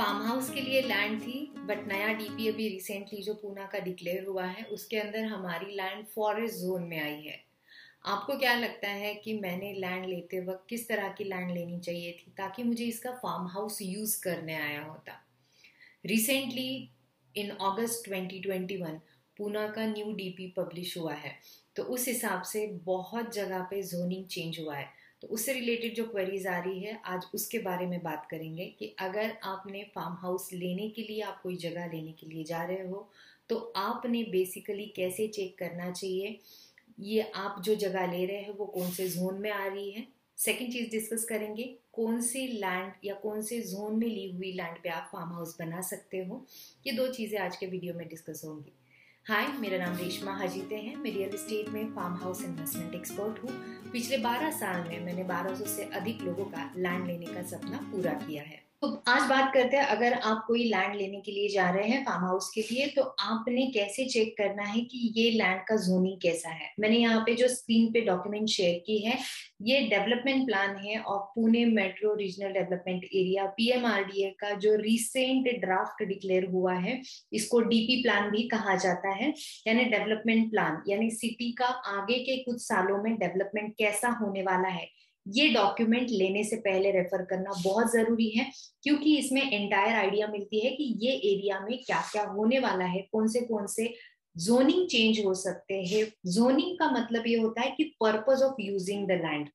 Farm house के लिए land थी बट नया डीपी अभी रिसेंटली जो पूना का डिक्लेयर हुआ है, उसके अंदर हमारी लैंड फॉरेस्ट जोन में आई है। आपको क्या लगता है कि मैंने लैंड लेते वक्त किस तरह की लैंड लेनी चाहिए थी, ताकि मुझे इसका फार्म हाउस यूज़ करने आया होता? रिसेंटली इन अगस्त 2021 पूना का न्यू डीपी पब्लिश हुआ है। तो उस हिसाब से बहुत जगह पे जोनिंग चेंज हुआ है। तो उससे रिलेटेड जो क्वेरीज आ रही है, आज उसके बारे में बात करेंगे कि अगर आपने फार्म हाउस लेने के लिए आप कोई जगह लेने के लिए जा रहे हो तो आपने बेसिकली कैसे चेक करना चाहिए? ये आप जो जगह ले रहे हैं, वो कौन से जोन में आ रही है? सेकेंड चीज़ डिस्कस करेंगे, कौन सी लैंड या कौन से जोन में ली हुई लैंड पे आप फार्म हाउस बना सकते हो? ये दो चीज़ें आज के वीडियो में डिस्कस होंगी। हाय, मेरा नाम रेशमा हजीते हैं। मैं रियल एस्टेट में फार्म हाउस इन्वेस्टमेंट एक्सपर्ट हूँ। पिछले 12 साल में मैंने 1200 से अधिक लोगों का लैंड लेने का सपना पूरा किया है। तो आज बात करते हैं, अगर आप कोई लैंड लेने के लिए जा रहे हैं फार्म हाउस के लिए तो आपने कैसे चेक करना है कि ये लैंड का जोनिंग कैसा है? मैंने यहाँ पे जो स्क्रीन पे डॉक्यूमेंट शेयर की है, ये डेवलपमेंट प्लान है और Pune metro regional development area PMRDA का जो रिसेंट ड्राफ्ट डिक्लेयर हुआ है, इसको डीपी प्लान भी कहा जाता है, यानी डेवलपमेंट प्लान यानी सिटी का आगे के कुछ सालों में डेवलपमेंट कैसा होने वाला है? ये डॉक्यूमेंट लेने से पहले रेफर करना बहुत ज़रूरी है, क्योंकि इसमें एंटायर आइडिया मिलती है कि ये एरिया में क्या क्या होने वाला है, कौन से कौन से जोनिंग चेंज हो सकते हैं। जोनिंग का मतलब ये होता है कि purpose of using the land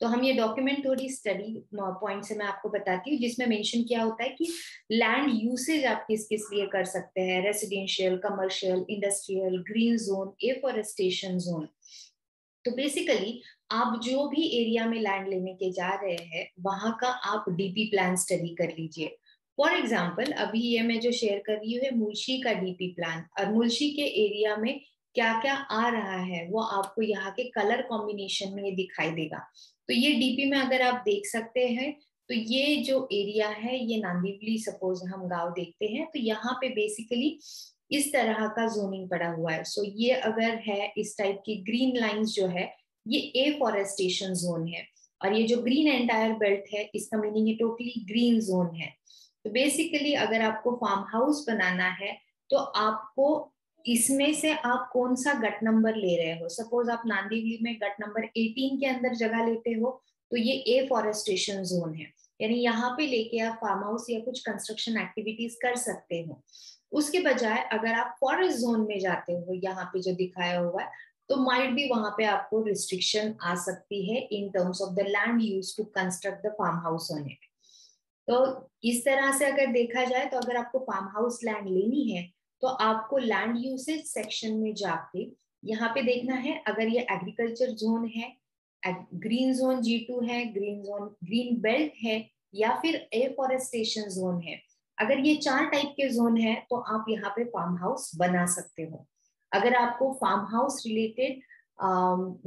तो हम ये डॉक्यूमेंट थोड़ी स्टडी पॉइंट से मैं आपको बताती हूँ, जिसमें मेंशन किया होता है कि लैंड यूसेज आप किस किस लिए कर सकते हैं residential commercial industrial green zone afforestation zone तो बेसिकली आप जो भी एरिया में लैंड लेने के जा रहे हैं, वहाँ का आप डीपी प्लान स्टडी कर लीजिए। फॉर एग्ज़ाम्पल अभी ये मैं जो शेयर कर रही हूँ मुलशी का डीपी प्लान और मुल्शी के एरिया में क्या क्या आ रहा है, वो आपको यहाँ के कलर कॉम्बिनेशन में दिखाई देगा। तो ये डीपी में अगर आप देख सकते हैं तो ये जो एरिया है, ये नांदीवली सपोज़ हम गाँव देखते हैं तो यहाँ पे बेसिकली इस तरह का जोनिंग पड़ा हुआ है। सो so, ये अगर है, इस टाइप की ग्रीन लाइंस जो है, ये ए फॉरेस्टेशन जोन है। और ये जो ग्रीन एंटायर बेल्ट है, इसका मीनिंग टोटली ग्रीन जोन है। तो बेसिकली अगर आपको फार्म हाउस बनाना है तो आपको इसमें से आप कौन सा गट नंबर ले रहे हो? सपोज़ आप नांदीवली में गट नंबर 18 के अंदर जगह लेते हो तो ये ए फॉरेस्टेशन जोन है। यानी यहाँ पे लेके आप फार्म हाउस या कुछ कंस्ट्रक्शन एक्टिविटीज़ कर सकते हो। उसके बजाय अगर आप फॉरेस्ट जोन में जाते हो, यहाँ पे जो दिखाया हुआ है तो माइट भी वहाँ पे आपको रिस्ट्रिक्शन आ सकती है in terms of the land use to construct the farm house on it तो इस तरह से अगर देखा जाए तो अगर आपको फार्म हाउस लैंड लेनी है तो आपको लैंड यूसेज सेक्शन में जाके यहाँ पे देखना है, अगर ये एग्रीकल्चर जोन है ग्रीन जोन जी टू है ग्रीन जोन ग्रीन बेल्ट है, या फिर एफॉरेस्टेशन जोन है अगर ये चार टाइप के जोन है तो आप यहाँ पे फार्म हाउस बना सकते हो। अगर आपको फार्म हाउस रिलेटेड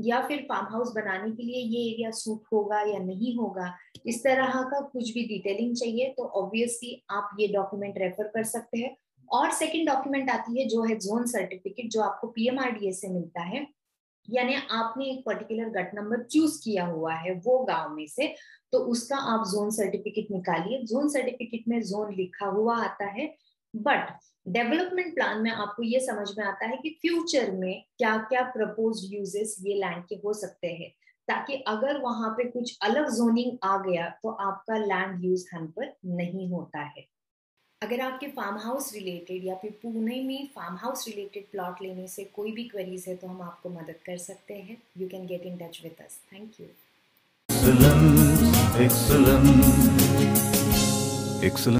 या फिर फार्म हाउस बनाने के लिए ये एरिया सूट होगा या नहीं होगा, इस तरह का कुछ भी डिटेलिंग चाहिए तो ऑब्वियसली आप ये डॉक्यूमेंट रेफर कर सकते हैं। और सेकंड डॉक्यूमेंट आती है जो है जोन सर्टिफिकेट जो आपको पीएमआरडीएस से मिलता है। यानी आपने एक पर्टिकुलर गट नंबर चूज़ किया हुआ है, वो गाँव में से। तो उसका आप जोन सर्टिफिकेट निकालिए। जोन सर्टिफिकेट में जोन लिखा हुआ आता है। बट डेवलपमेंट प्लान में आपको ये समझ में आता है कि फ्यूचर में क्या क्या प्रपोज यूजेस ये लैंड के हो सकते हैं। ताकि अगर वहाँ पे कुछ अलग जोनिंग आ गया तो आपका लैंड यूज़ हम पर नहीं होता है। अगर आपके फार्म हाउस रिलेटेड या फिर पुणे में फार्म हाउस रिलेटेड प्लॉट लेने से कोई भी क्वेरीज है तो हम आपको मदद कर सकते हैं। You can get in touch with us thank you excellent. Excellent